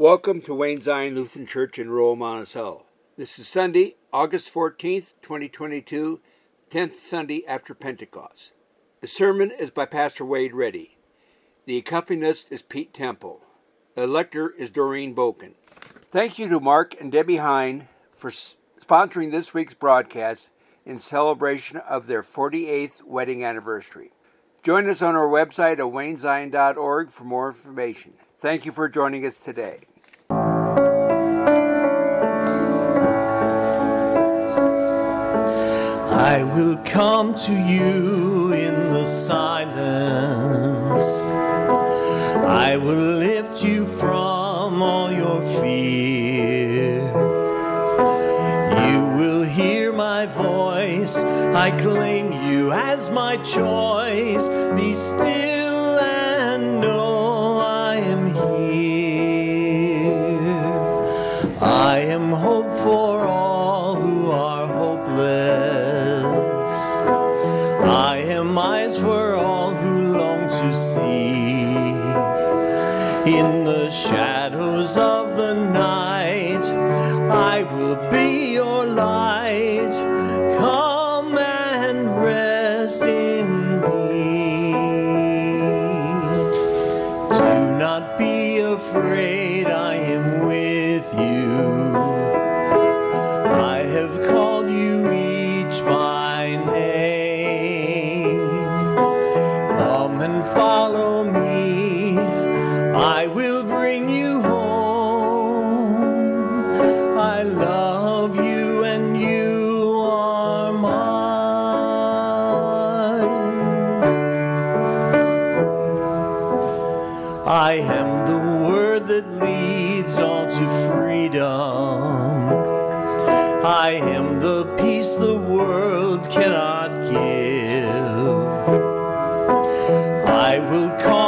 Welcome to Wayne Zion Lutheran Church in rural Monticello. This is Sunday, August 14th, 2022, 10th Sunday after Pentecost. The sermon is by Pastor Wade Reddy. The accompanist is Pete Temple. The lector is Doreen Boken. Thank you to Mark and Debbie Hine for sponsoring this week's broadcast in celebration of their 48th wedding anniversary. Join us on our website at waynezion.org for more information. Thank you for joining us today. I will come to you in the silence. I will lift you from all your fear. You will hear my voice. I claim you as my choice. Be still I am the word that leads all to freedom. I am the peace the world cannot give. I will call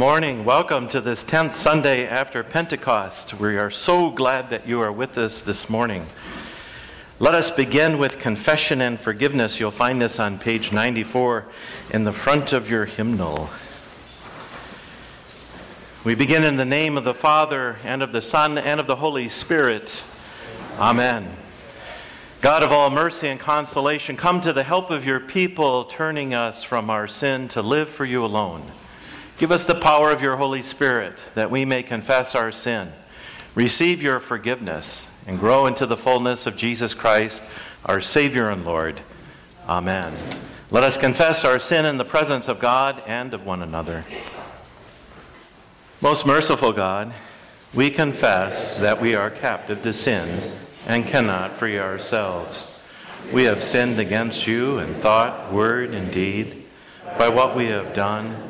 morning. Welcome to this 10th Sunday after Pentecost. We are so glad that you are with us this morning. Let us begin with confession and forgiveness. You'll find this on page 94 in the front of your hymnal. We begin in the name of the Father, and of the Son, and of the Holy Spirit. Amen. God of all mercy and consolation, come to the help of your people, turning us from our sin to live for you alone. Give us the power of your Holy Spirit that we may confess our sin, receive your forgiveness, and grow into the fullness of Jesus Christ, our Savior and Lord. Amen. Let us confess our sin in the presence of God and of one another. Most merciful God, we confess that we are captive to sin and cannot free ourselves. We have sinned against you in thought, word, and deed, by what we have done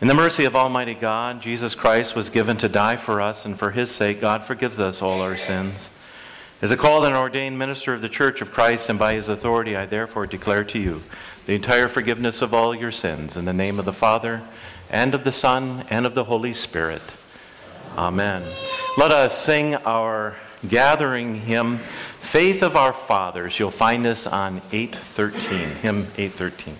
In the mercy of Almighty God, Jesus Christ was given to die for us, and for his sake, God forgives us all our sins. As a called and ordained minister of the Church of Christ, and by his authority, I therefore declare to you the entire forgiveness of all your sins, in the name of the Father, and of the Son, and of the Holy Spirit. Amen. Let us sing our gathering hymn, Faith of Our Fathers. You'll find this on 813, hymn 813.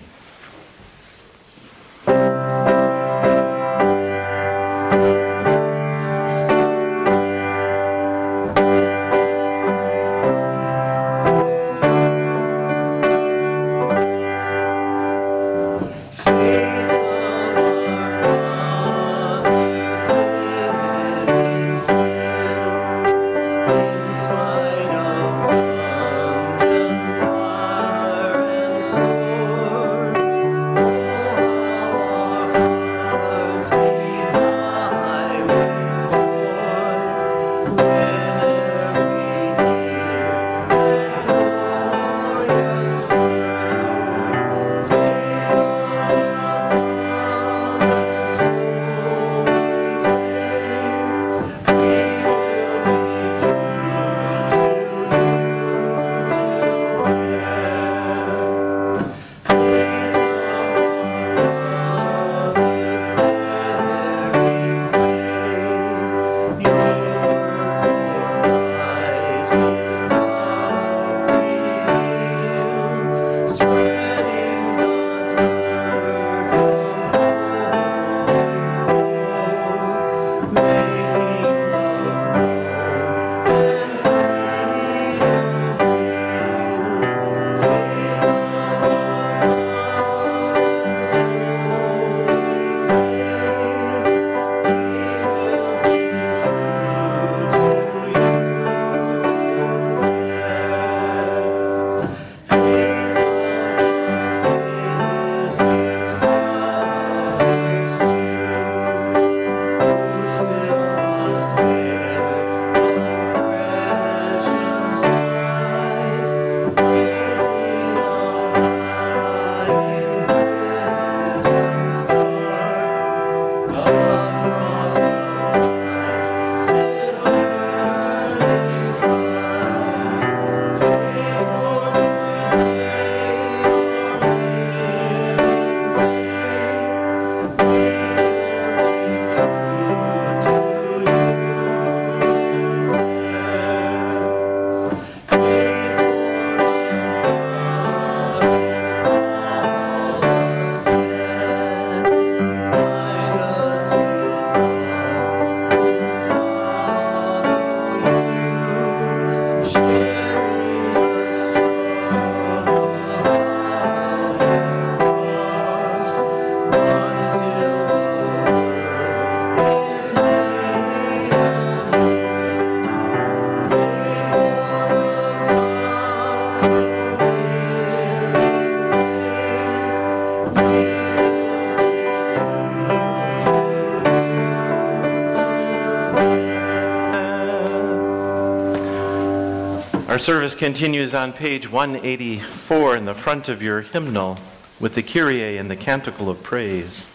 Service continues on page 184 in the front of your hymnal with the Kyrie and the Canticle of Praise.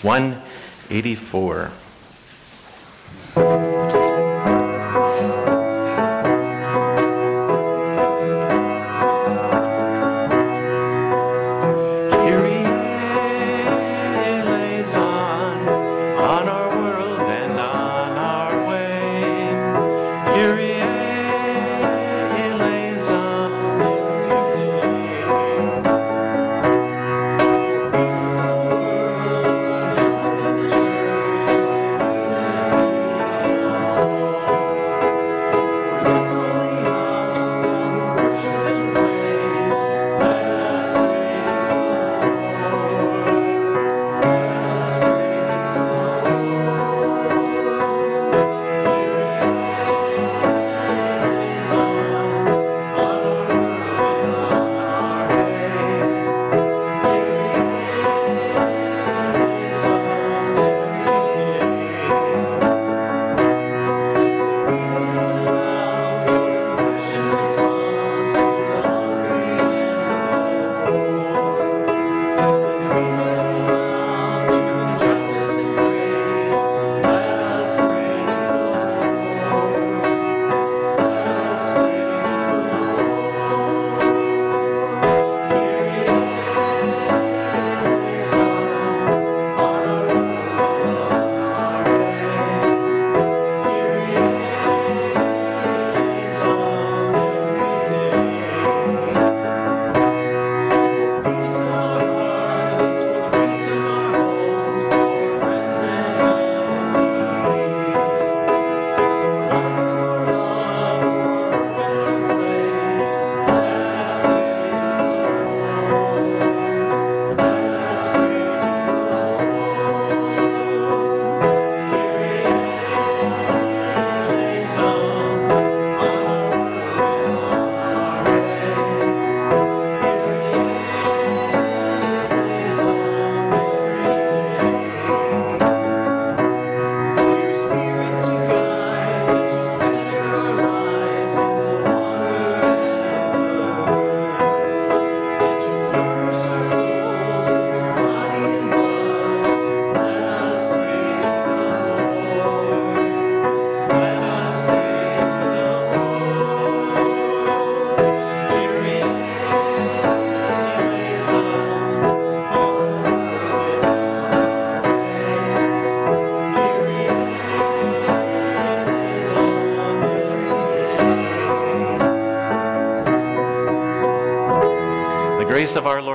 184.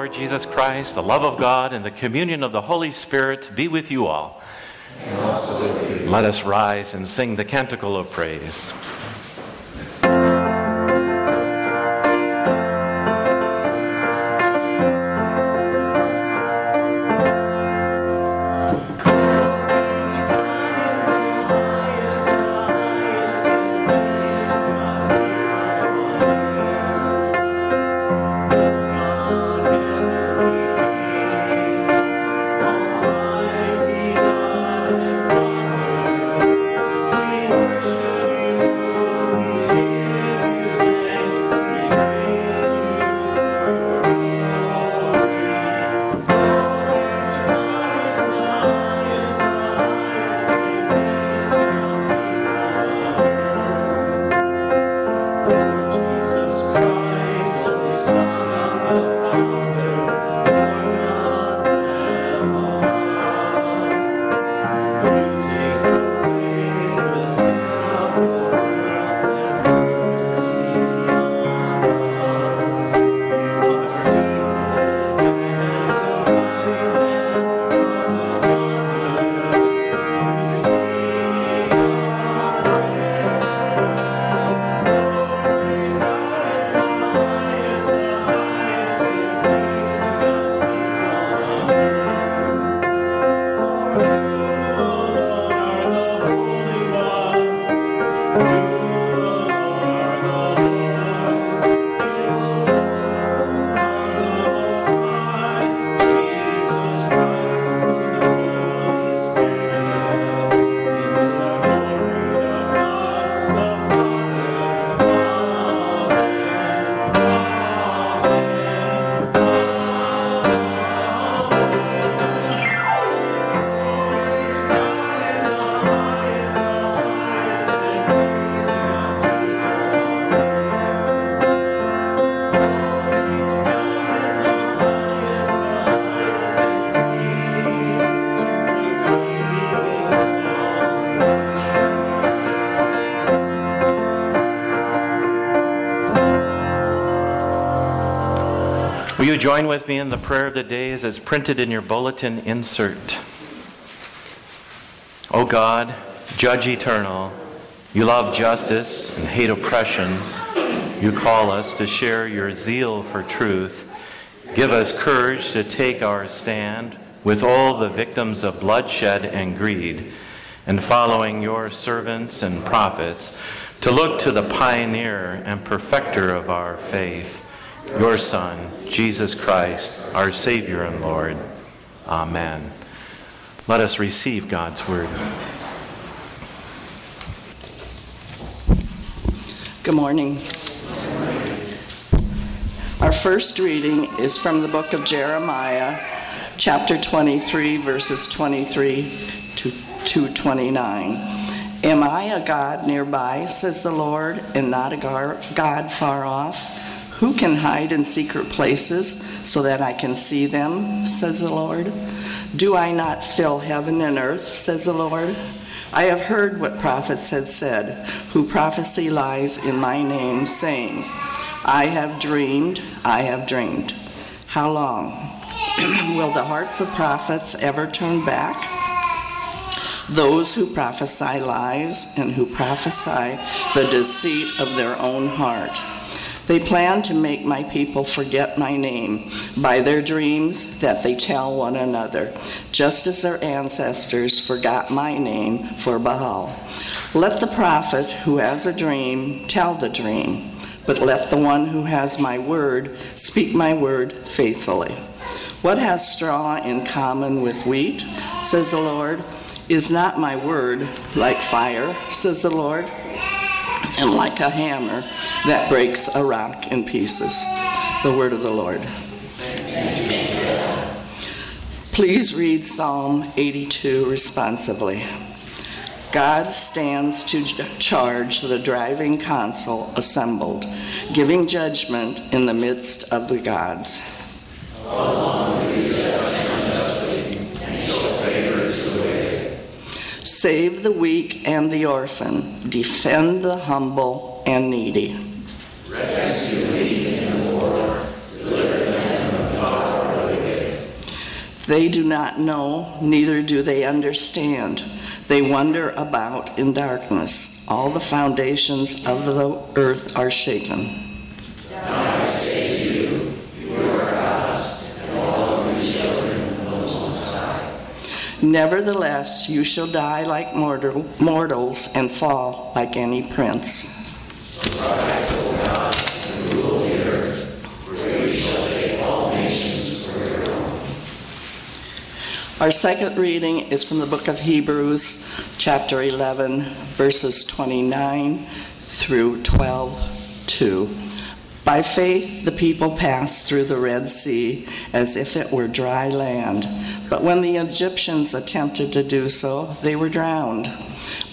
Lord Jesus Christ, the love of God, and the communion of the Holy Spirit be with you all. Let us rise and sing the canticle of praise. Join with me in the prayer of the days as printed in your bulletin insert. O God, Judge eternal, you love justice and hate oppression. You call us to share your zeal for truth. Give us courage to take our stand with all the victims of bloodshed and greed, and following your servants and prophets, to look to the pioneer and perfecter of our faith, your Son, Jesus Christ, our Savior and Lord. Amen. Let us receive God's word. Good morning. Our first reading is from the book of Jeremiah, chapter 23, verses 23 to, to 29. Am I a God nearby, says the Lord, and not a God far off? Who can hide in secret places so that I can see them, says the Lord? Do I not fill heaven and earth, says the Lord? I have heard what prophets had said, who prophesy lies in my name, saying, I have dreamed, I have dreamed. How long? Will the hearts of prophets ever turn back? Those who prophesy lies and who prophesy the deceit of their own heart. They plan to make my people forget my name by their dreams that they tell one another, just as their ancestors forgot my name for Baal. Let the prophet who has a dream tell the dream, but let the one who has my word speak my word faithfully. What has straw in common with wheat, says the Lord? Is not my word like fire, says the Lord, and like a hammer that breaks a rock in pieces? The word of the Lord. Please read Psalm 82 responsively. God stands to charge the driving council assembled, giving judgment in the midst of the gods. Save the weak and the orphan, defend the humble and needy. They do not know, neither do they understand. They wander about in darkness. All the foundations of the earth are shaken. Nevertheless, you shall die like mortal, mortals and fall like any prince. Our second reading is from the book of Hebrews, chapter 11, verses 29 through 12 2. By faith, the people passed through the Red Sea as if it were dry land. But when the Egyptians attempted to do so, they were drowned.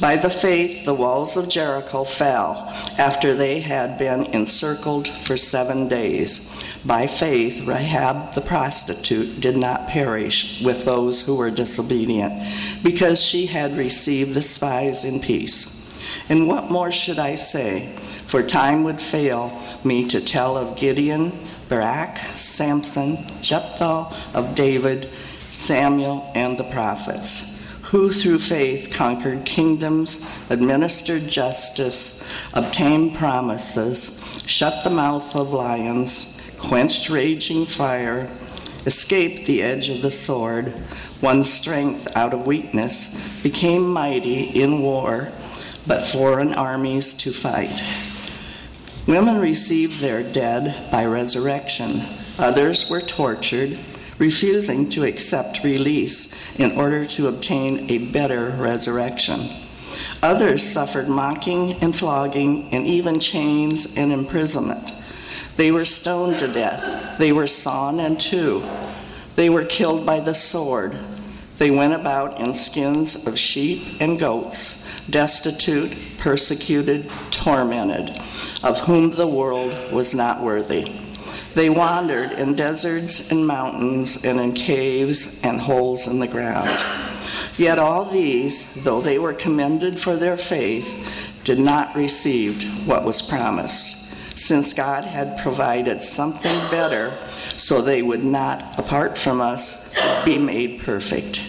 By the faith, the walls of Jericho fell after they had been encircled for seven days. By faith, Rahab the prostitute did not perish with those who were disobedient, because she had received the spies in peace. And what more should I say? For time would fail me to tell of Gideon, Barak, Samson, Jephthah, of David, Samuel, and the prophets, who through faith conquered kingdoms, administered justice, obtained promises, shut the mouth of lions, quenched raging fire, escaped the edge of the sword, won strength out of weakness, became mighty in war, but foreign armies to fight Women received their dead by resurrection. Others were tortured, refusing to accept release in order to obtain a better resurrection. Others suffered mocking and flogging and even chains and imprisonment. They were stoned to death. They were sawn in two. They were killed by the sword. They went about in skins of sheep and goats, destitute, persecuted, tormented of whom the world was not worthy. They wandered in deserts and mountains and in caves and holes in the ground. Yet all these, though they were commended for their faith, did not receive what was promised. Since God had provided something better so they would not, apart from us, be made perfect.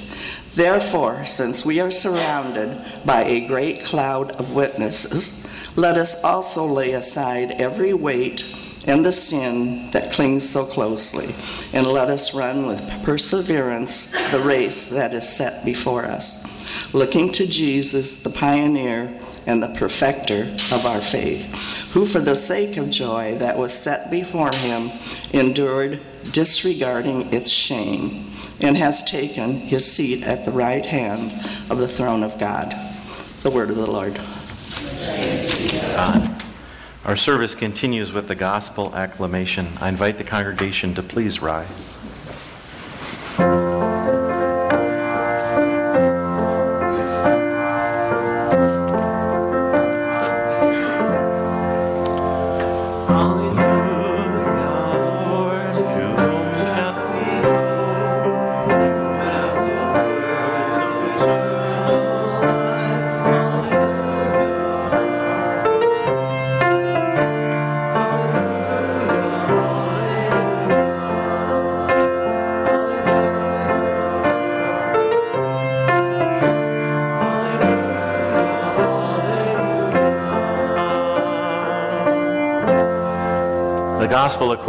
Therefore, since we are surrounded by a great cloud of witnesses, let us also lay aside every weight and the sin that clings so closely, and let us run with perseverance the race that is set before us, looking to Jesus, the pioneer and the perfecter of our faith, who for the sake of joy that was set before him endured, disregarding its shame, and has taken his seat at the right hand of the throne of God. The word of the Lord. Our service continues with the gospel acclamation. I invite the congregation to please rise.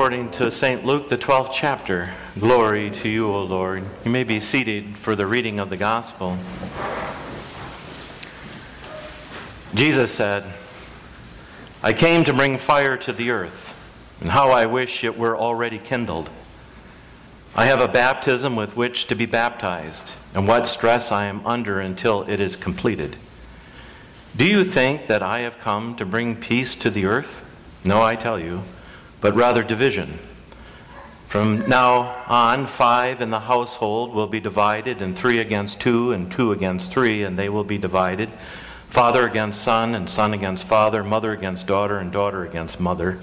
According to St. Luke, the 12th chapter. Glory to you, O Lord. You may be seated for the reading of the Gospel. Jesus said, I came to bring fire to the earth, and how I wish it were already kindled. I have a baptism with which to be baptized, and what stress I am under until it is completed. Do you think that I have come to bring peace to the earth? No, I tell you but rather division. From now on, five in the household will be divided, and three against two, and two against three, and they will be divided. Father against son, and son against father, mother against daughter, and daughter against mother,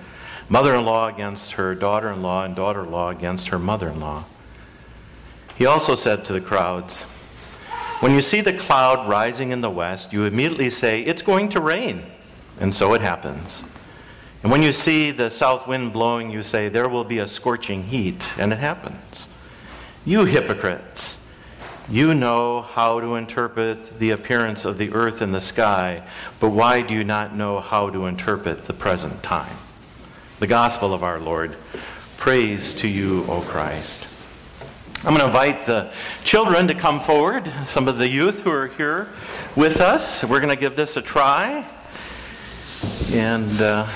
mother in law against her daughter in law, and daughter in law against her mother in law. He also said to the crowds, When you see the cloud rising in the west, you immediately say, It's going to rain. And so it happens. And when you see the south wind blowing, you say, There will be a scorching heat, and it happens. You hypocrites, you know how to interpret the appearance of the earth and the sky, but why do you not know how to interpret the present time? The gospel of our Lord. Praise to you, O Christ. I'm going to invite the children to come forward, some of the youth who are here with us. We're going to give this a try. And. Uh,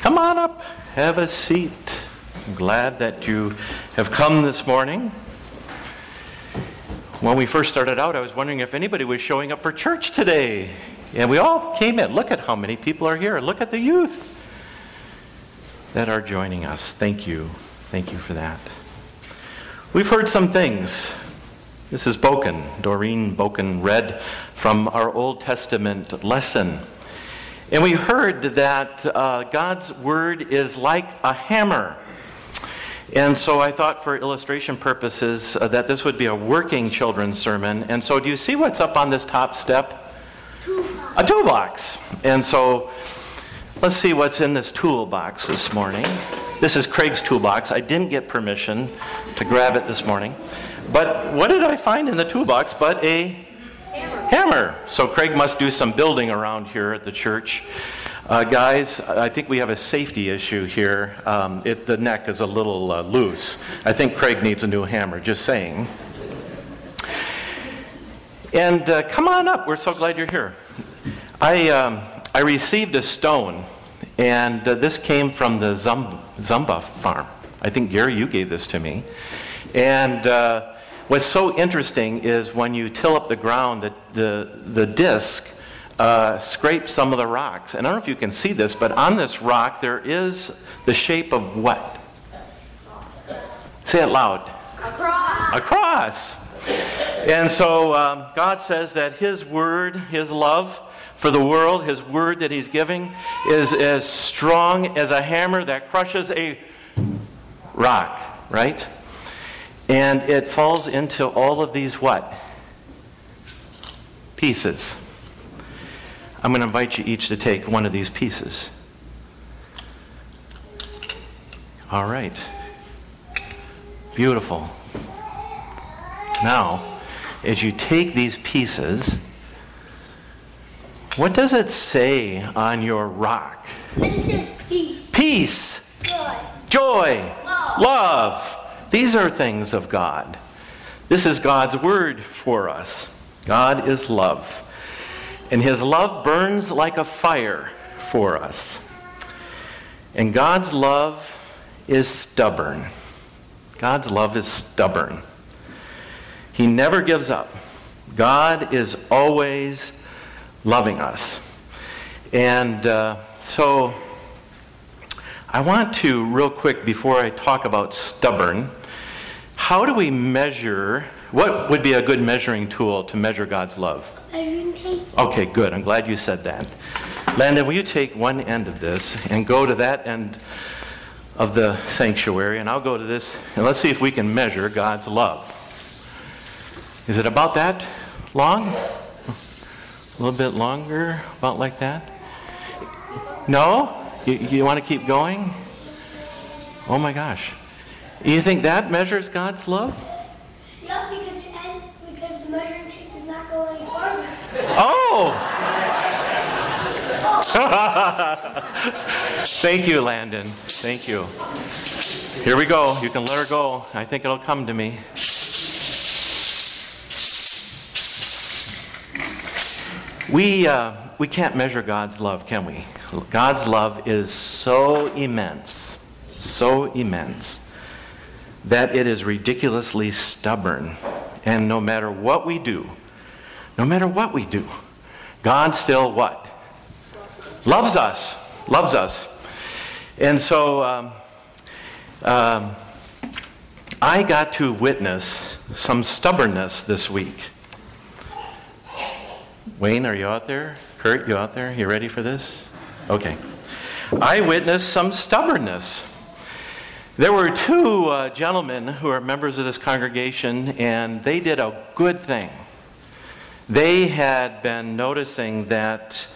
Come on up, have a seat. I'm glad that you have come this morning. When we first started out, I was wondering if anybody was showing up for church today. And we all came in. Look at how many people are here. Look at the youth that are joining us. Thank you. Thank you for that. We've heard some things. This is Boken. Doreen Boken read from our Old Testament lesson and we heard that uh, God's word is like a hammer. And so I thought, for illustration purposes, uh, that this would be a working children's sermon. And so, do you see what's up on this top step? Toolbox. A toolbox. And so, let's see what's in this toolbox this morning. This is Craig's toolbox. I didn't get permission to grab it this morning. But what did I find in the toolbox but a hammer. So Craig must do some building around here at the church. Uh, guys, I think we have a safety issue here. Um, it, the neck is a little uh, loose. I think Craig needs a new hammer, just saying. And uh, come on up. We're so glad you're here. I, um, I received a stone, and uh, this came from the Zumba, Zumba farm. I think, Gary, you gave this to me. And uh, What's so interesting is when you till up the ground, the, the, the disc uh, scrapes some of the rocks. And I don't know if you can see this, but on this rock there is the shape of what? Say it loud. A cross. A cross. And so um, God says that His word, His love for the world, His word that He's giving, is as strong as a hammer that crushes a rock, right? And it falls into all of these what? Pieces. I'm going to invite you each to take one of these pieces. All right. Beautiful. Now, as you take these pieces, what does it say on your rock? It says peace, Peace, joy, joy, Love. love. These are things of God. This is God's word for us. God is love. And his love burns like a fire for us. And God's love is stubborn. God's love is stubborn. He never gives up. God is always loving us. And uh, so I want to, real quick, before I talk about stubborn, how do we measure, what would be a good measuring tool to measure God's love? measuring tape, Okay, good. I'm glad you said that. Landon, will you take one end of this and go to that end of the sanctuary, and I'll go to this, and let's see if we can measure God's love. Is it about that long? A little bit longer? About like that? No? You, you want to keep going? Oh my gosh. You think that measures God's love? Yep, because it end, because the measuring tape does not go any farther. Oh! Thank you, Landon. Thank you. Here we go. You can let her go. I think it'll come to me. We, uh, we can't measure God's love, can we? God's love is so immense, so immense, that it is ridiculously stubborn. And no matter what we do, no matter what we do, God still what? Loves us. Loves us. And so um, um, I got to witness some stubbornness this week. Wayne, are you out there? Kurt, you out there? You ready for this? Okay. I witnessed some stubbornness. There were two uh, gentlemen who are members of this congregation, and they did a good thing. They had been noticing that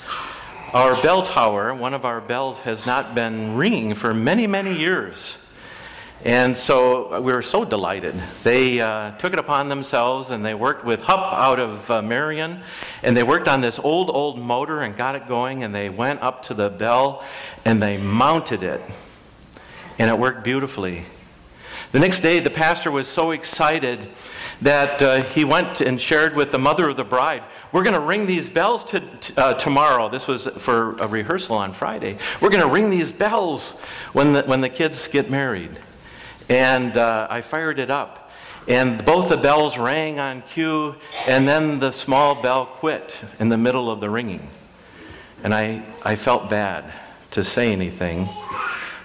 our bell tower, one of our bells, has not been ringing for many, many years. And so we were so delighted. They uh, took it upon themselves and they worked with Hupp out of uh, Marion. And they worked on this old, old motor and got it going. And they went up to the bell and they mounted it. And it worked beautifully. The next day, the pastor was so excited that uh, he went and shared with the mother of the bride, We're going to ring these bells to, uh, tomorrow. This was for a rehearsal on Friday. We're going to ring these bells when the, when the kids get married. And uh, I fired it up. And both the bells rang on cue, and then the small bell quit in the middle of the ringing. And I, I felt bad to say anything.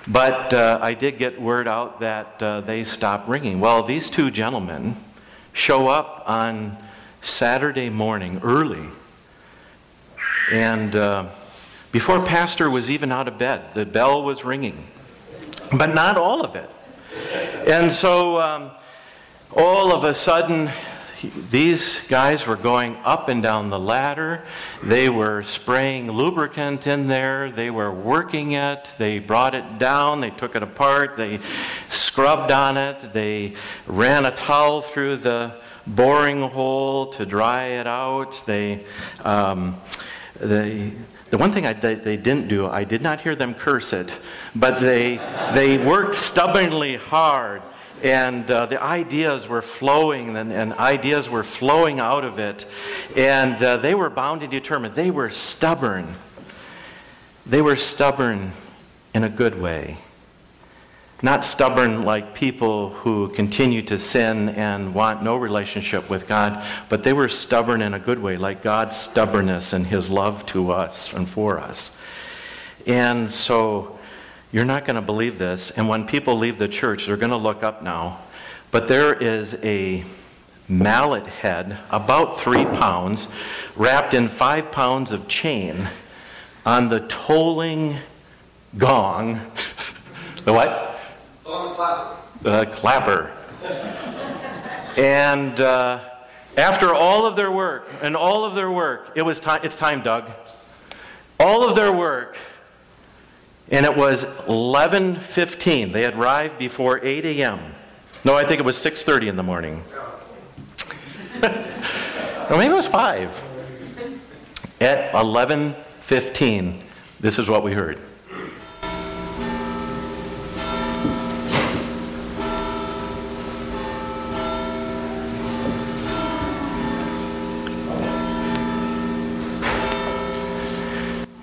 But uh, I did get word out that uh, they stopped ringing. Well, these two gentlemen show up on Saturday morning early. And uh, before Pastor was even out of bed, the bell was ringing. But not all of it. And so um, all of a sudden, these guys were going up and down the ladder. They were spraying lubricant in there. They were working it. They brought it down. They took it apart. They scrubbed on it. They ran a towel through the boring hole to dry it out. They, um, they, the one thing I, they, they didn't do, I did not hear them curse it, but they, they worked stubbornly hard and uh, the ideas were flowing and, and, ideas were flowing out of it. And uh, they were bound and determined. They were stubborn. They were stubborn in a good way. Not stubborn like people who continue to sin and want no relationship with god but they were stubborn in a good way like god's stubbornness and his love to us and for us. And so you're not going to believe this. And when people leave the church, they're going to look up now. But there is a mallet head, about three pounds, wrapped in five pounds of chain on the tolling gong. the what? On the clapper. The clapper. and uh, after all of their work, and all of their work, it was time, it's time, Doug. All of their work, And it was 11:15. They had arrived before 8 a.m. No, I think it was 6:30 in the morning. or maybe it was 5. At 11:15, this is what we heard.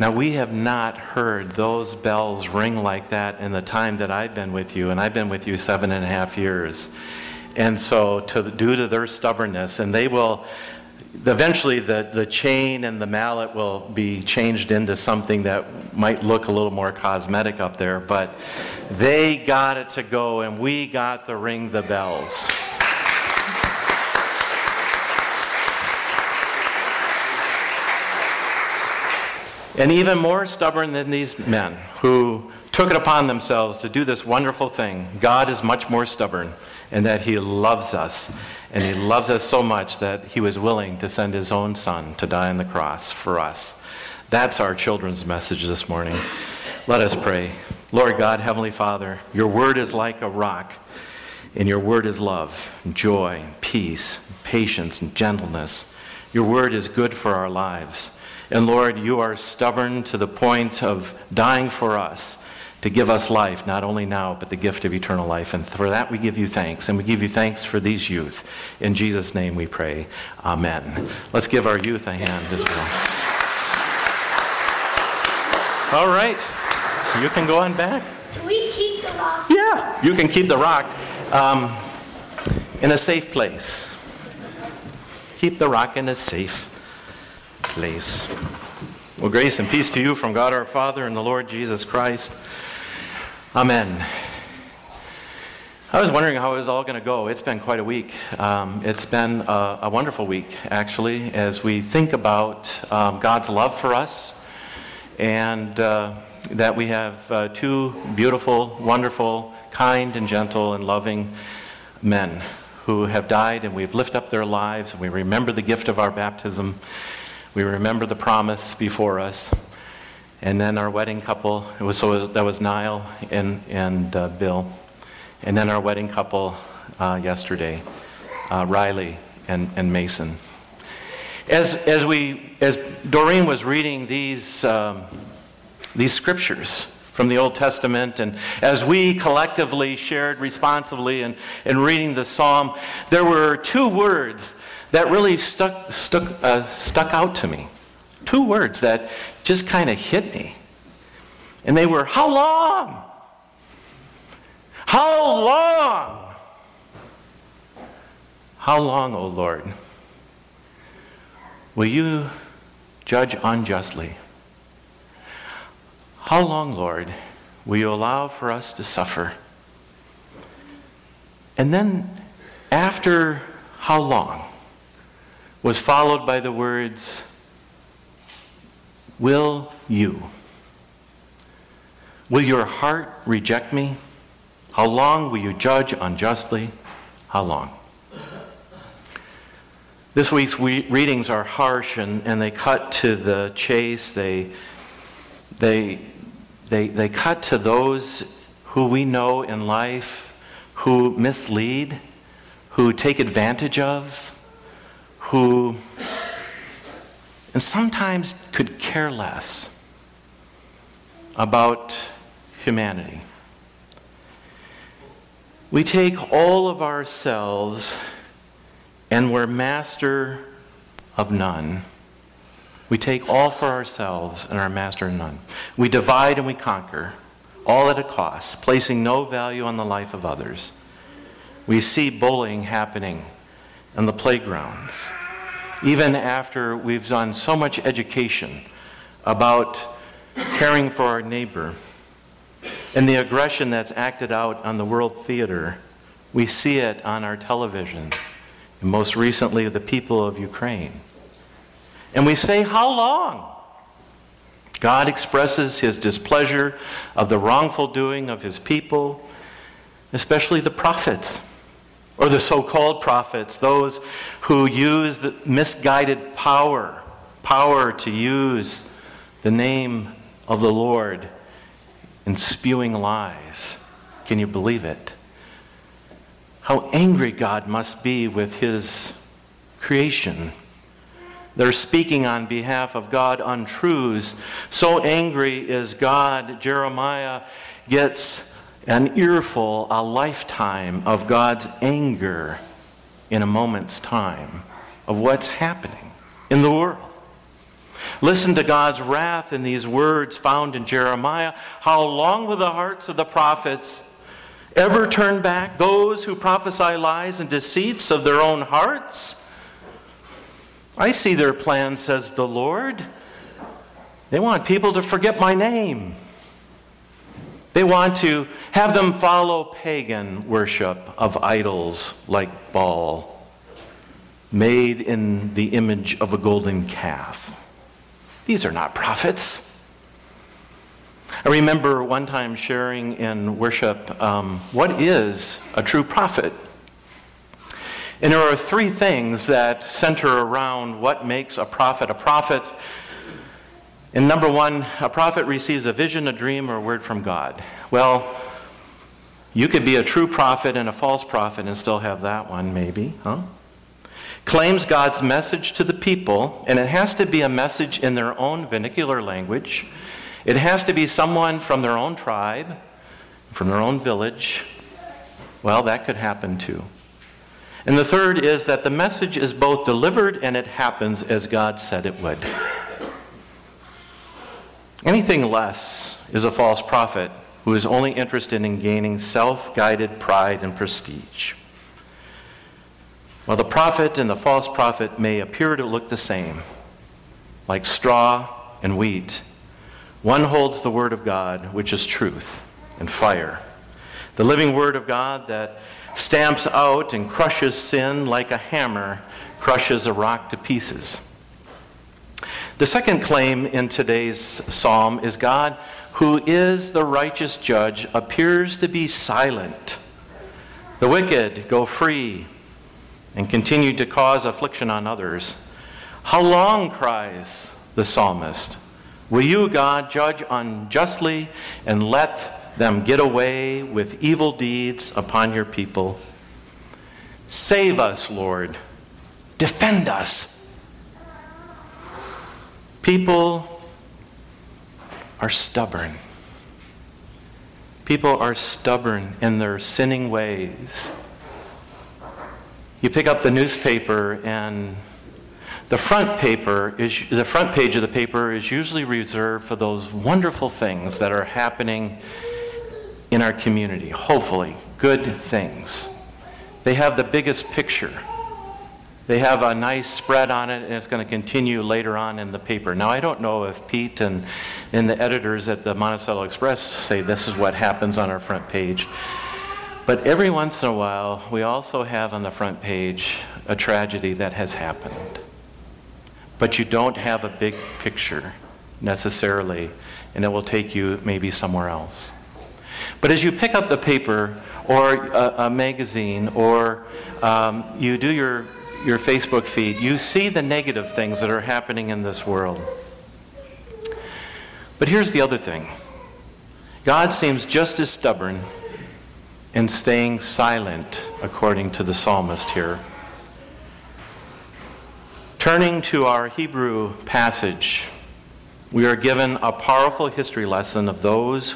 Now, we have not heard those bells ring like that in the time that I've been with you, and I've been with you seven and a half years. And so, to, due to their stubbornness, and they will, eventually, the, the chain and the mallet will be changed into something that might look a little more cosmetic up there, but they got it to go, and we got to ring the bells. And even more stubborn than these men who took it upon themselves to do this wonderful thing, God is much more stubborn in that He loves us. And He loves us so much that He was willing to send His own Son to die on the cross for us. That's our children's message this morning. Let us pray. Lord God, Heavenly Father, your word is like a rock, and your word is love, joy, peace, patience, and gentleness. Your word is good for our lives. And Lord, you are stubborn to the point of dying for us to give us life, not only now, but the gift of eternal life. And for that we give you thanks. And we give you thanks for these youth. In Jesus' name we pray. Amen. Let's give our youth a hand as well. All right. You can go on back. Can we keep the rock? Yeah, you can keep the rock um, in a safe place. Keep the rock in a safe place. Well, grace and peace to you from God our Father and the Lord Jesus Christ. Amen. I was wondering how it was all going to go. It's been quite a week. Um, it's been a, a, wonderful week, actually, as we think about um, God's love for us and uh, that we have uh, two beautiful, wonderful, kind, and gentle, and loving men who have died, and we've lifted up their lives, and we remember the gift of our baptism. We remember the promise before us. And then our wedding couple, it was, so that was Niall and, and uh, Bill. And then our wedding couple uh, yesterday, uh, Riley and, and Mason. As, as, we, as Doreen was reading these, um, these scriptures from the Old Testament, and as we collectively shared responsively in, in reading the psalm, there were two words that really stuck, stuck, uh, stuck out to me. Two words that just kind of hit me. And they were, How long? How long? How long, O Lord, will you judge unjustly? How long, Lord, will you allow for us to suffer? And then, after how long? Was followed by the words, Will you? Will your heart reject me? How long will you judge unjustly? How long? This week's readings are harsh and, and they cut to the chase. They, they, they, they cut to those who we know in life who mislead, who take advantage of, who, and sometimes could care less about humanity. We take all of ourselves and we're master of none. We take all for ourselves and are master of none. We divide and we conquer, all at a cost, placing no value on the life of others. We see bullying happening and the playgrounds. Even after we've done so much education about caring for our neighbor and the aggression that's acted out on the world theater, we see it on our television, and most recently, the people of Ukraine. And we say, How long? God expresses his displeasure of the wrongful doing of his people, especially the prophets or the so called prophets, those who use the misguided power, power to use the name of the Lord and spewing lies. Can you believe it? How angry God must be with his creation. They're speaking on behalf of God untruths. So angry is God, Jeremiah gets an earful, a lifetime of God's anger in a moment's time of what's happening in the world. Listen to God's wrath in these words found in Jeremiah. How long will the hearts of the prophets ever turn back? Those who prophesy lies and deceits of their own hearts? I see their plan, says the Lord. They want people to forget my name. They want to have them follow pagan worship of idols like Baal, made in the image of a golden calf. These are not prophets. I remember one time sharing in worship um, what is a true prophet? And there are three things that center around what makes a prophet a prophet. And number one, a prophet receives a vision, a dream, or a word from God. Well, you could be a true prophet and a false prophet and still have that one, maybe, huh? Claims God's message to the people, and it has to be a message in their own vernacular language. It has to be someone from their own tribe, from their own village. Well, that could happen too. And the third is that the message is both delivered and it happens as God said it would. Anything less is a false prophet who is only interested in gaining self guided pride and prestige. While the prophet and the false prophet may appear to look the same, like straw and wheat, one holds the word of God, which is truth and fire. The living word of God that stamps out and crushes sin like a hammer crushes a rock to pieces. The second claim in today's psalm is God, who is the righteous judge, appears to be silent. The wicked go free and continue to cause affliction on others. How long, cries the psalmist, will you, God, judge unjustly and let them get away with evil deeds upon your people. Save us, Lord. Defend us. People are stubborn. People are stubborn in their sinning ways. You pick up the newspaper and the front paper is the front page of the paper is usually reserved for those wonderful things that are happening in our community, hopefully, good things. They have the biggest picture. They have a nice spread on it, and it's going to continue later on in the paper. Now, I don't know if Pete and, and the editors at the Monticello Express say this is what happens on our front page. But every once in a while, we also have on the front page a tragedy that has happened. But you don't have a big picture necessarily, and it will take you maybe somewhere else. But as you pick up the paper or a, a magazine or um, you do your, your Facebook feed, you see the negative things that are happening in this world. But here's the other thing God seems just as stubborn in staying silent, according to the psalmist here. Turning to our Hebrew passage, we are given a powerful history lesson of those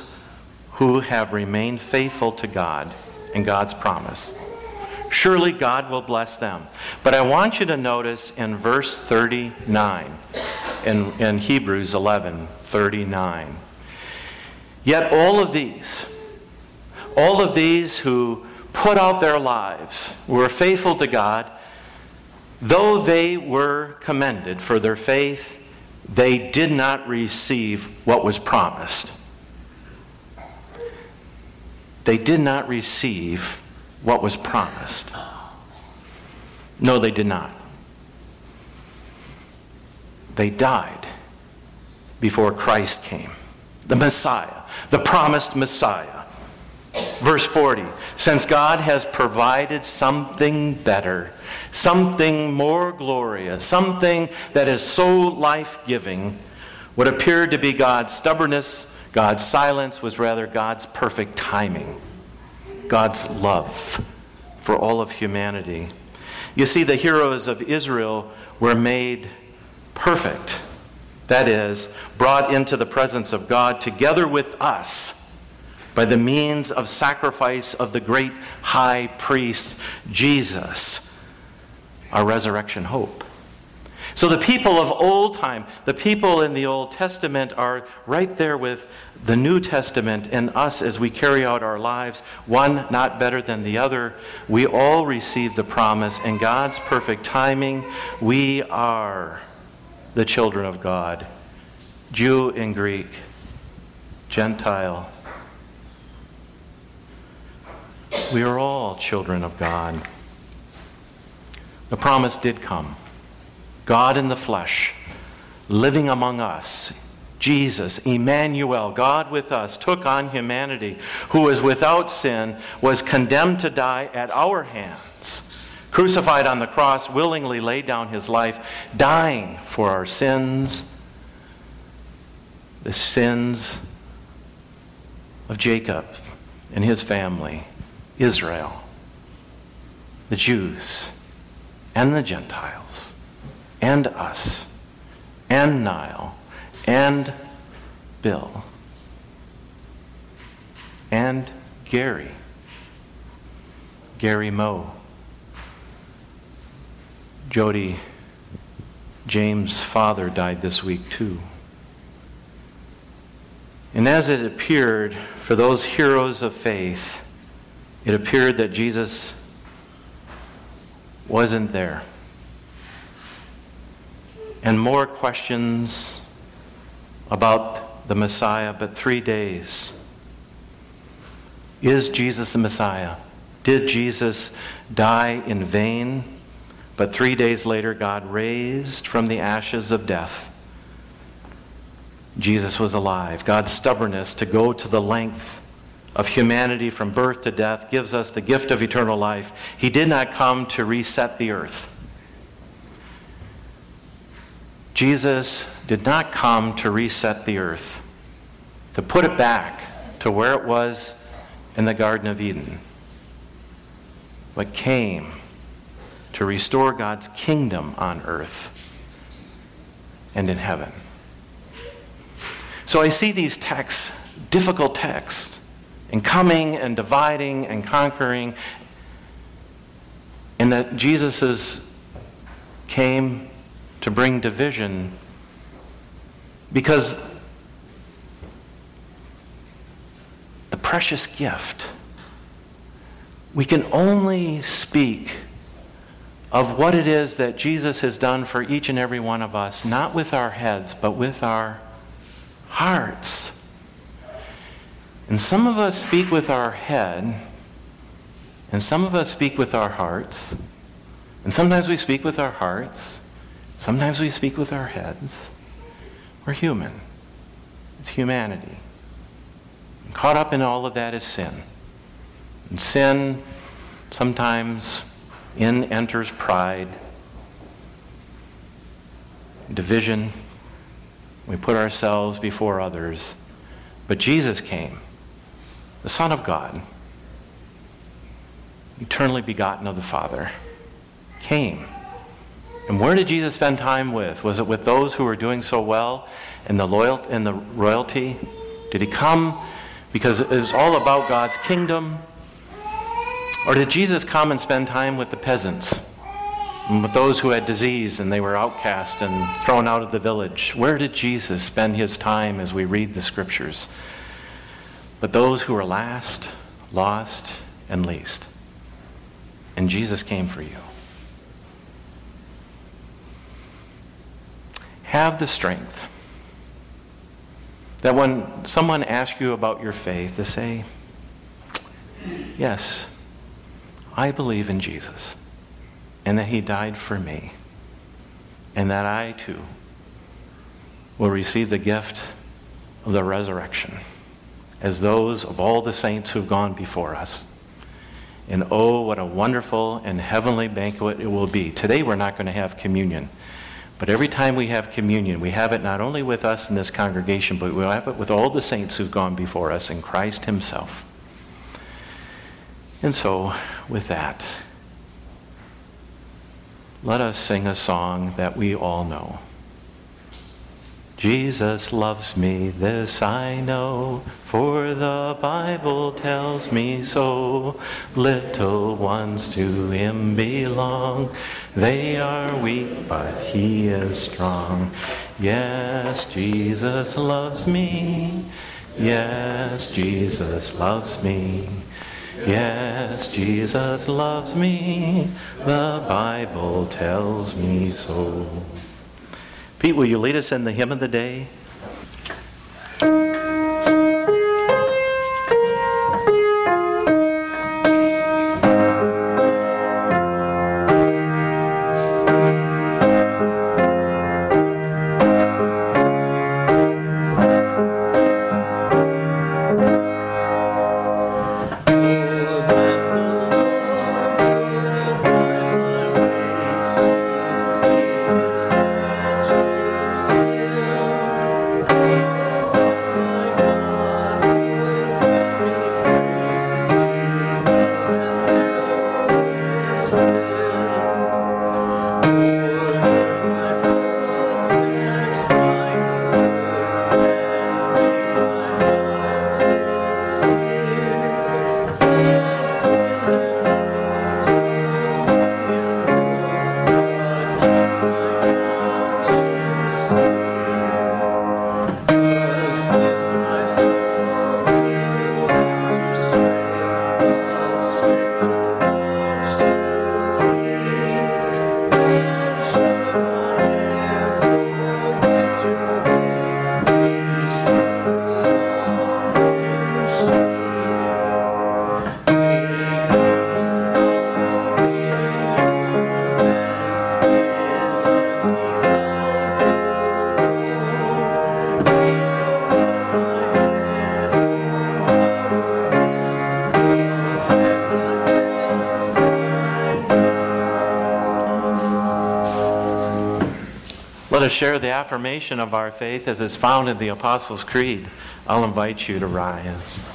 who have remained faithful to God and God's promise. Surely God will bless them. But I want you to notice in verse 39, in, in Hebrews 11 39. Yet all of these, all of these who put out their lives, were faithful to God, though they were commended for their faith, they did not receive what was promised they did not receive what was promised. No, they did not. They died before Christ came, the Messiah, the promised Messiah. Verse 40 Since God has provided something better, something more glorious, something that is so life giving, what appeared to be God's stubbornness God's silence was rather God's perfect timing, God's love for all of humanity. You see, the heroes of Israel were made perfect. That is, brought into the presence of God together with us by the means of sacrifice of the great high priest Jesus, our resurrection hope. So the people of old time, the people in the Old Testament, are right there with the New Testament and us as we carry out our lives, one not better than the other. We all receive the promise in God's perfect timing. We are the children of God, Jew and Greek, Gentile. We are all children of God. The promise did come. God in the flesh, living among us. Jesus, Emmanuel, God with us, took on humanity, who was without sin, was condemned to die at our hands, crucified on the cross, willingly laid down his life, dying for our sins, the sins of Jacob and his family, Israel, the Jews, and the Gentiles and us, and Niall, and Bill, and Gary, Gary Moe, Jody, James' father died this week too. And as it appeared for those heroes of faith, it appeared that Jesus wasn't there and more questions about the Messiah, but three days. Is Jesus the Messiah? Did Jesus die in vain? But three days later, God raised from the ashes of death. Jesus was alive. God's stubbornness to go to the length of humanity from birth to death gives us the gift of eternal life. He did not come to reset the earth. Jesus did not come to reset the earth, to put it back to where it was in the Garden of Eden, but came to restore God's kingdom on earth and in heaven. So I see these texts, difficult texts, in coming and dividing and conquering, and that Jesus came to bring division because the precious gift, we can only speak of what it is that Jesus has done for each and every one of us, not with our heads, but with our hearts. And some of us speak with our head, and some of us speak with our hearts, and sometimes we speak with our hearts, Sometimes we speak with our heads. We're human. It's humanity. And caught up in all of that is sin. And sin, sometimes in enters pride, division. We put ourselves before others. But Jesus came, the Son of God, eternally begotten of the Father, came and where did Jesus spend time with? Was it with those who were doing so well in the loyal in the royalty? Did he come because it was all about God's kingdom? Or did Jesus come and spend time with the peasants? And with those who had disease and they were outcast and thrown out of the village? Where did Jesus spend his time as we read the scriptures? But those who were last, lost, and least. And Jesus came for you. Have the strength that when someone asks you about your faith, to say, Yes, I believe in Jesus and that he died for me, and that I too will receive the gift of the resurrection as those of all the saints who've gone before us. And oh, what a wonderful and heavenly banquet it will be. Today we're not going to have communion. But every time we have communion, we have it not only with us in this congregation, but we have it with all the saints who've gone before us in Christ Himself. And so, with that, let us sing a song that we all know. Jesus loves me, this I know, for the Bible tells me so. Little ones to him belong. They are weak, but he is strong. Yes, Jesus loves me. Yes, Jesus loves me. Yes, Jesus loves me. The Bible tells me so. Pete, will you lead us in the hymn of the day? To share the affirmation of our faith as is found in the Apostles' Creed, I'll invite you to rise.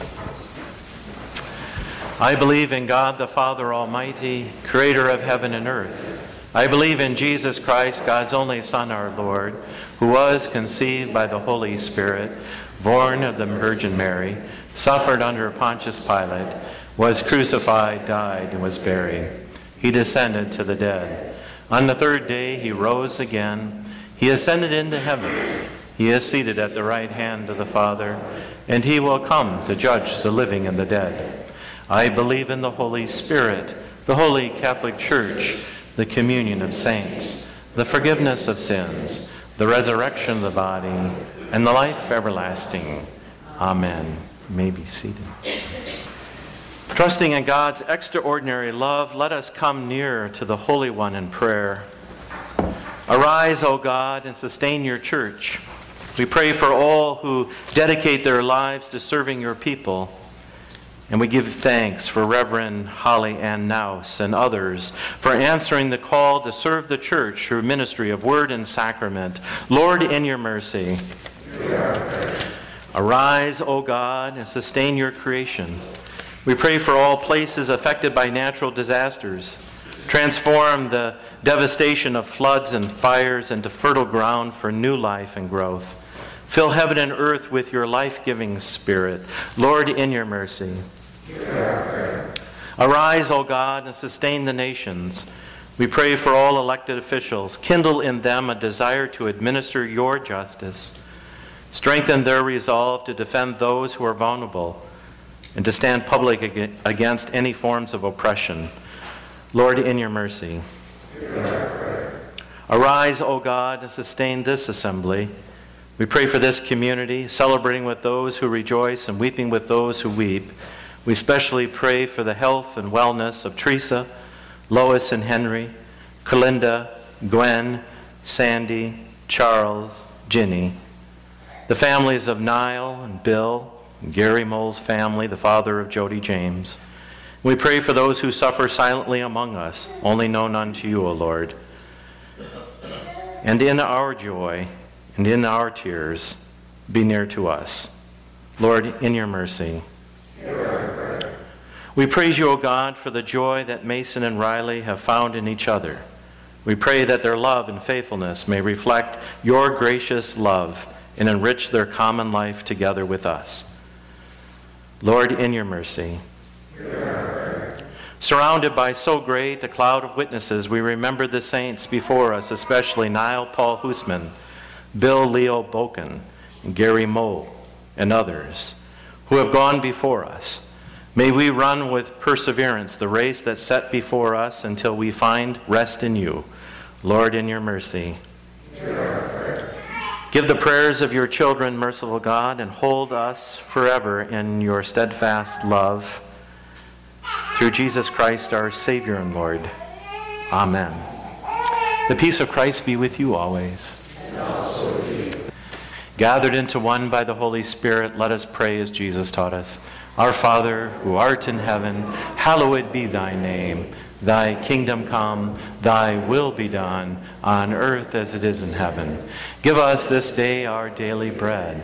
I believe in God the Father Almighty, creator of heaven and earth. I believe in Jesus Christ, God's only Son, our Lord, who was conceived by the Holy Spirit, born of the Virgin Mary, suffered under Pontius Pilate, was crucified, died, and was buried. He descended to the dead. On the third day, he rose again. He ascended into heaven. He is seated at the right hand of the Father, and he will come to judge the living and the dead. I believe in the Holy Spirit, the holy Catholic Church, the communion of saints, the forgiveness of sins, the resurrection of the body, and the life everlasting. Amen. You may be seated. Trusting in God's extraordinary love, let us come near to the Holy One in prayer. Arise, O God, and sustain your church. We pray for all who dedicate their lives to serving your people. And we give thanks for Reverend Holly Ann Naus and others for answering the call to serve the church through ministry of word and sacrament. Lord, in your mercy. Arise, O God, and sustain your creation. We pray for all places affected by natural disasters. Transform the devastation of floods and fires into fertile ground for new life and growth. Fill heaven and earth with your life giving spirit. Lord, in your mercy. Arise, O God, and sustain the nations. We pray for all elected officials. Kindle in them a desire to administer your justice. Strengthen their resolve to defend those who are vulnerable and to stand public against any forms of oppression. Lord, in your mercy. Arise, O God, and sustain this assembly. We pray for this community, celebrating with those who rejoice and weeping with those who weep. We especially pray for the health and wellness of Teresa, Lois and Henry, Kalinda, Gwen, Sandy, Charles, Ginny, the families of Niall and Bill, and Gary Mole's family, the father of Jody James. We pray for those who suffer silently among us, only known unto you, O Lord. and in our joy and in our tears, be near to us. Lord, in your mercy. We praise you, O God, for the joy that Mason and Riley have found in each other. We pray that their love and faithfulness may reflect your gracious love and enrich their common life together with us. Lord, in your mercy. Surrounded by so great a cloud of witnesses, we remember the saints before us, especially Niall Paul Hoosman, Bill Leo Boken, Gary Moe, and others who have gone before us. May we run with perseverance the race that's set before us until we find rest in you. Lord, in your mercy. Give the prayers of your children, merciful God, and hold us forever in your steadfast love. Through Jesus Christ, our Savior and Lord. Amen. The peace of Christ be with you always. Gathered into one by the Holy Spirit, let us pray as Jesus taught us. Our Father, who art in heaven, hallowed be thy name. Thy kingdom come, thy will be done, on earth as it is in heaven. Give us this day our daily bread,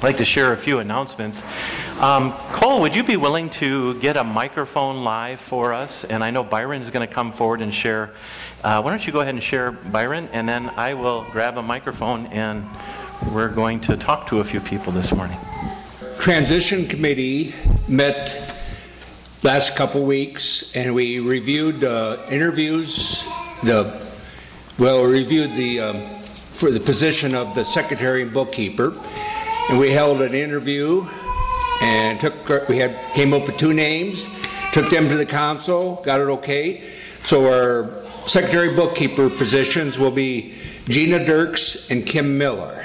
I'd like to share a few announcements. Um, Cole, would you be willing to get a microphone live for us? And I know Byron is going to come forward and share. Uh, why don't you go ahead and share, Byron, and then I will grab a microphone and we're going to talk to a few people this morning. Transition Committee met last couple weeks and we reviewed uh, interviews, the, well, we reviewed the, um, for the position of the secretary and bookkeeper. And we held an interview and took, we had, came up with two names, took them to the council, got it okay. So our secretary bookkeeper positions will be Gina Dirks and Kim Miller.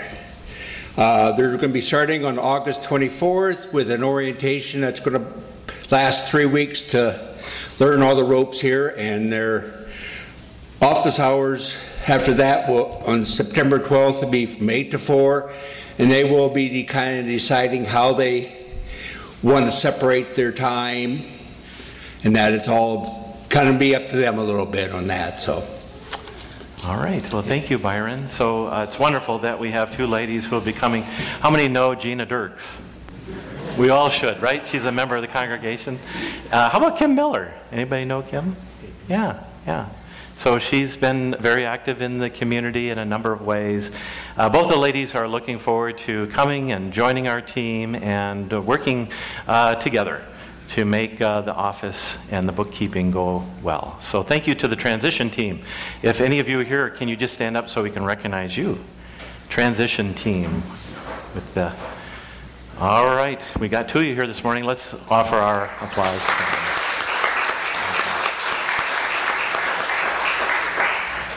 Uh, they're going to be starting on August 24th with an orientation that's going to last three weeks to learn all the ropes here, and their office hours after that will on September 12th will be from 8 to 4, and they will be de- kind of deciding how they want to separate their time, and that it's all kind of be up to them a little bit on that. So. All right. Well, thank you, Byron. So uh, it's wonderful that we have two ladies who will be coming. How many know Gina Dirks? We all should, right? She's a member of the congregation. Uh, how about Kim Miller? Anybody know Kim? Yeah, yeah. So she's been very active in the community in a number of ways. Uh, both the ladies are looking forward to coming and joining our team and uh, working uh, together to make uh, the office and the bookkeeping go well. So thank you to the transition team. If any of you are here, can you just stand up so we can recognize you? Transition team with the. All right, we got two of you here this morning. Let's offer our applause.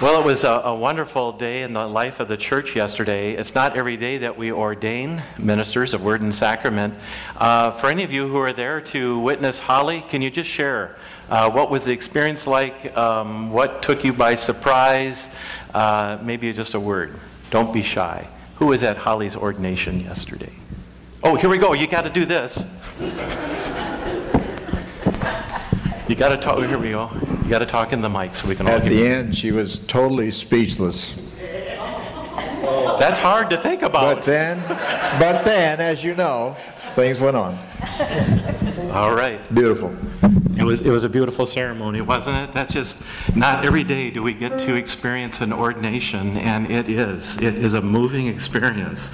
Well, it was a, a, wonderful day in the life of the church yesterday. It's not every day that we ordain ministers of Word and Sacrament. Uh, for any of you who are there to witness Holly, can you just share uh, what was the experience like? Um, what took you by surprise? Uh, maybe just a word. Don't be shy. Who was at Holly's ordination yesterday? Oh, here we go. You got to do this. You got to talk. Here we go. You got to talk in the mic so we can all At hear the you. end, she was totally speechless. That's hard to think about. But then, but then, as you know, things went on. All right. Beautiful. It was it was a beautiful ceremony, wasn't it? That's just not every day do we get to experience an ordination, and it is it is a moving experience.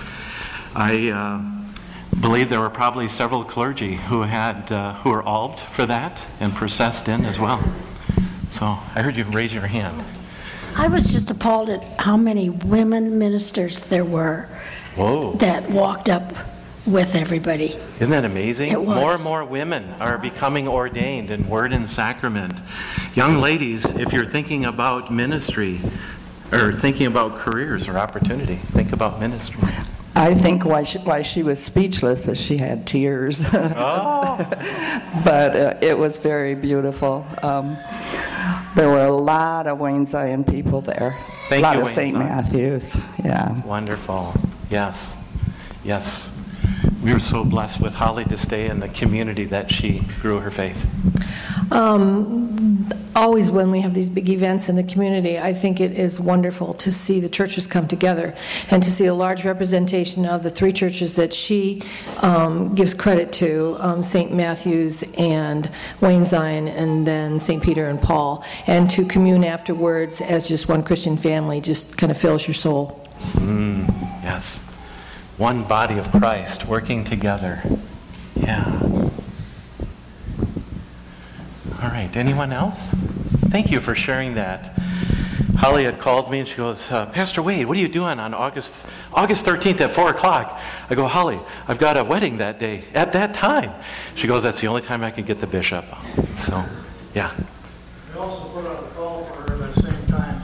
I uh, believe there were probably several clergy who had uh, who were albed for that and processed in as well. So I heard you raise your hand. I was just appalled at how many women ministers there were Whoa! that walked up with everybody. Isn't that amazing? It was. More and more women are becoming ordained in word and sacrament. Young ladies, if you're thinking about ministry or thinking about careers or opportunity, think about ministry. I think why she, why she was speechless is she had tears. Oh, but uh, it was very beautiful. Um, There were a lot of Wayne Zion people there. Thank a lot you, of St. Matthews. Yeah. Wonderful. Yes. Yes. We were so blessed with Holly to stay in the community that she grew her faith. Um, Always when we have these big events in the community, I think it is wonderful to see the churches come together and to see a large representation of the three churches that she um, gives credit to, um, St. Matthew's and Wayne Zion, and then St. Peter and Paul, and to commune afterwards as just one Christian family just kind of fills your soul. Mm, yes. One body of Christ working together. Yeah. All right. Anyone else? Thank you for sharing that. Holly had called me and she goes, uh, Pastor Wade, what are you doing on August August 13th at 4 o'clock? I go, Holly, I've got a wedding that day at that time. She goes, That's the only time I can get the bishop. So, yeah. We also put out a call for her at the same time.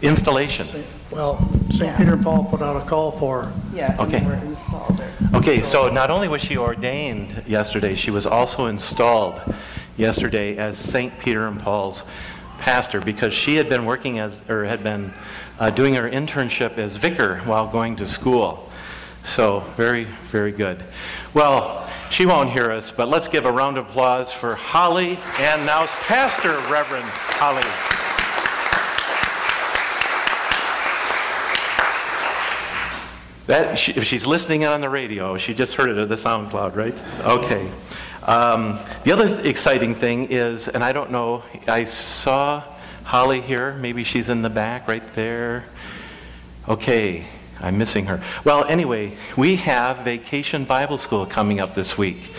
Installation. Well, St. Peter and Paul put out a call for her. Yeah, Okay. and they were installed there. Okay, so not only was she ordained yesterday, she was also installed yesterday as St. Peter and Paul's pastor because she had been working as, or had been uh, doing her internship as vicar while going to school. So, very, very good. Well, she won't hear us, but let's give a round of applause for Holly and now Pastor Reverend Holly. That, if she's listening on the radio, she just heard it at the SoundCloud, right? Okay. Um, the other th- exciting thing is, and I don't know, I saw Holly here. Maybe she's in the back right there. Okay, I'm missing her. Well, anyway, we have Vacation Bible School coming up this week.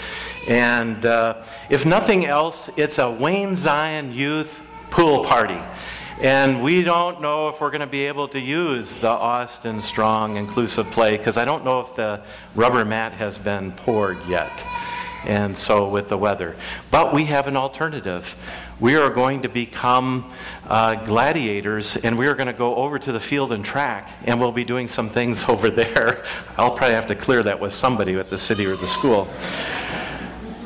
And uh, if nothing else, it's a Wayne Zion Youth Pool Party. And we don't know if we're going to be able to use the Austin Strong inclusive play because I don't know if the rubber mat has been poured yet. And so with the weather. But we have an alternative. We are going to become uh, gladiators and we are going to go over to the field and track and we'll be doing some things over there. I'll probably have to clear that with somebody at the city or the school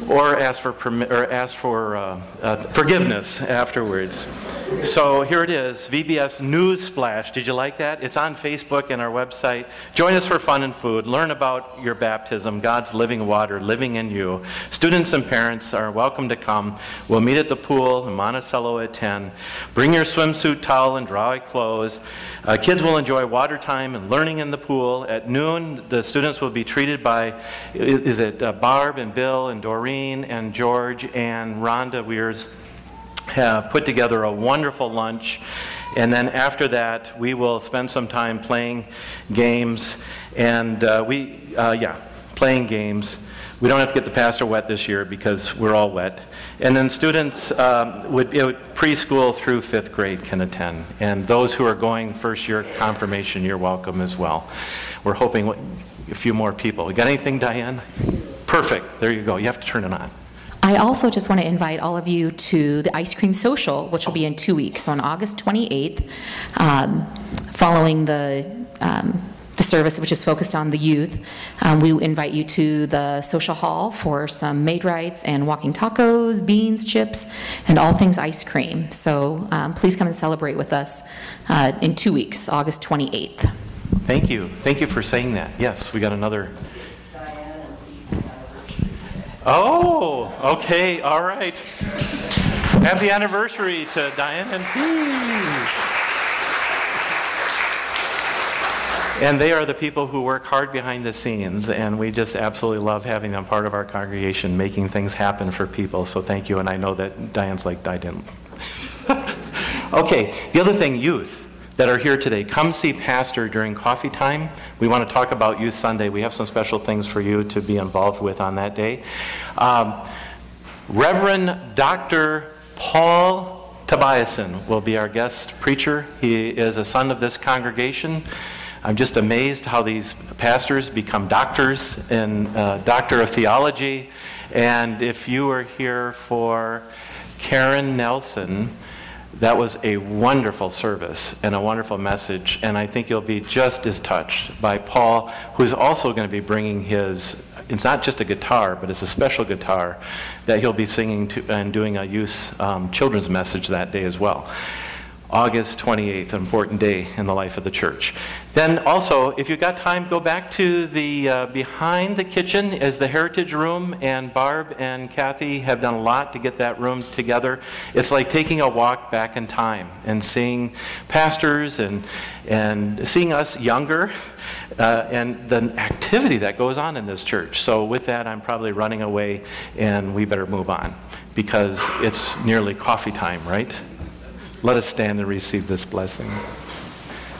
or ask for permi- or ask for uh, uh, forgiveness afterwards. So here it is, VBS News Splash. Did you like that? It's on Facebook and our website. Join us for fun and food. Learn about your baptism, God's living water living in you. Students and parents are welcome to come. We'll meet at the pool in Monticello at 10. Bring your swimsuit towel and dry clothes. Uh, kids will enjoy water time and learning in the pool. At noon, the students will be treated by is it uh, Barb and Bill and Doreen and George and Rhonda Weirs have put together a wonderful lunch. And then after that, we will spend some time playing games. And uh, we, uh, yeah, playing games. We don't have to get the pastor wet this year because we're all wet. And then students um, would, would- preschool through fifth grade can attend. And those who are going first year confirmation, you're welcome as well. We're hoping a few more people. Got anything, Diane? Perfect. There you go. You have to turn it on. I also just want to invite all of you to the ice cream social, which will be in two weeks, So on August 28th, um, following the um, the service, which is focused on the youth. Um, we invite you to the social hall for some Maid-Rites and walking tacos, beans, chips, and all things ice cream. So um, please come and celebrate with us uh, in two weeks, August 28th. Thank you. Thank you for saying that. Yes, we got another. Oh, okay, all right. Happy anniversary to Diane and Pete. And they are the people who work hard behind the scenes, and we just absolutely love having them part of our congregation, making things happen for people. So thank you, and I know that Diane's like, I didn't. okay, the other thing, youth that are here today, come see Pastor during coffee time. We want to talk about Youth Sunday. We have some special things for you to be involved with on that day. Um, Reverend Dr. Paul Tobiasen will be our guest preacher. He is a son of this congregation. I'm just amazed how these pastors become doctors and uh, doctor of theology. And if you are here for Karen Nelson, that was a wonderful service and a wonderful message, and I think you'll be just as touched by Paul, who's also going to be bringing his it's not just a guitar, but it's a special guitar that he'll be singing to, and doing a youth um, children's message that day as well. August 28th, an important day in the life of the church. Then also, if you've got time, go back to the uh, behind the kitchen is the heritage room, and Barb and Kathy have done a lot to get that room together. It's like taking a walk back in time and seeing pastors and and seeing us younger uh, and the activity that goes on in this church. So with that, I'm probably running away, and we better move on because it's nearly coffee time, right? Let us stand and receive this blessing.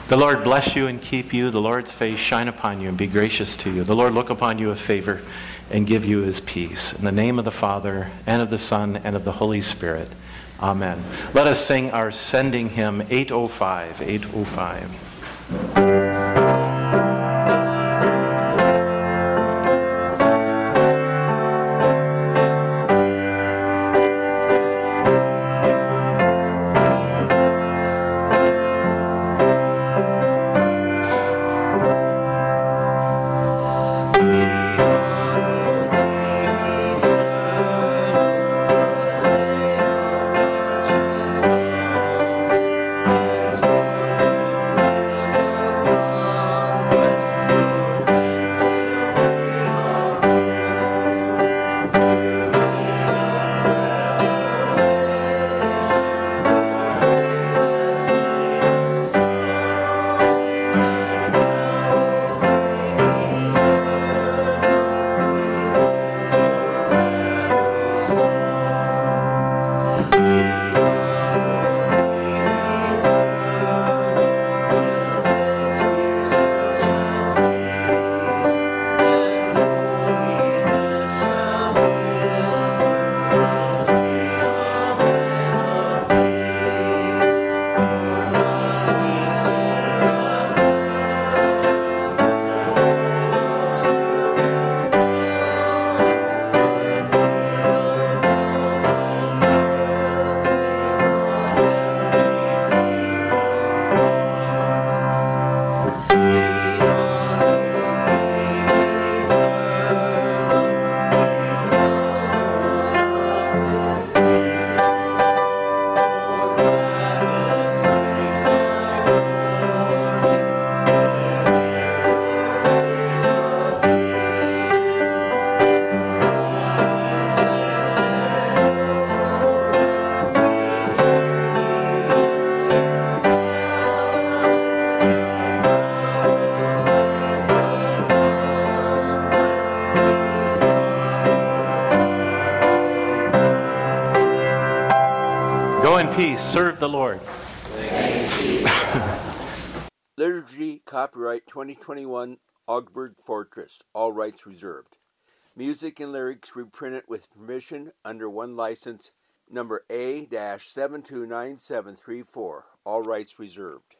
The Lord bless you and keep you. The Lord's face shine upon you and be gracious to you. The Lord look upon you with favor and give you his peace. In the name of the Father, and of the Son, and of the Holy Spirit. Amen. Let us sing our sending hymn 805. 805. Serve the Lord. Liturgy copyright 2021 Augsburg Fortress, all rights reserved. Music and lyrics reprinted with permission under one license number A-729734, all rights reserved.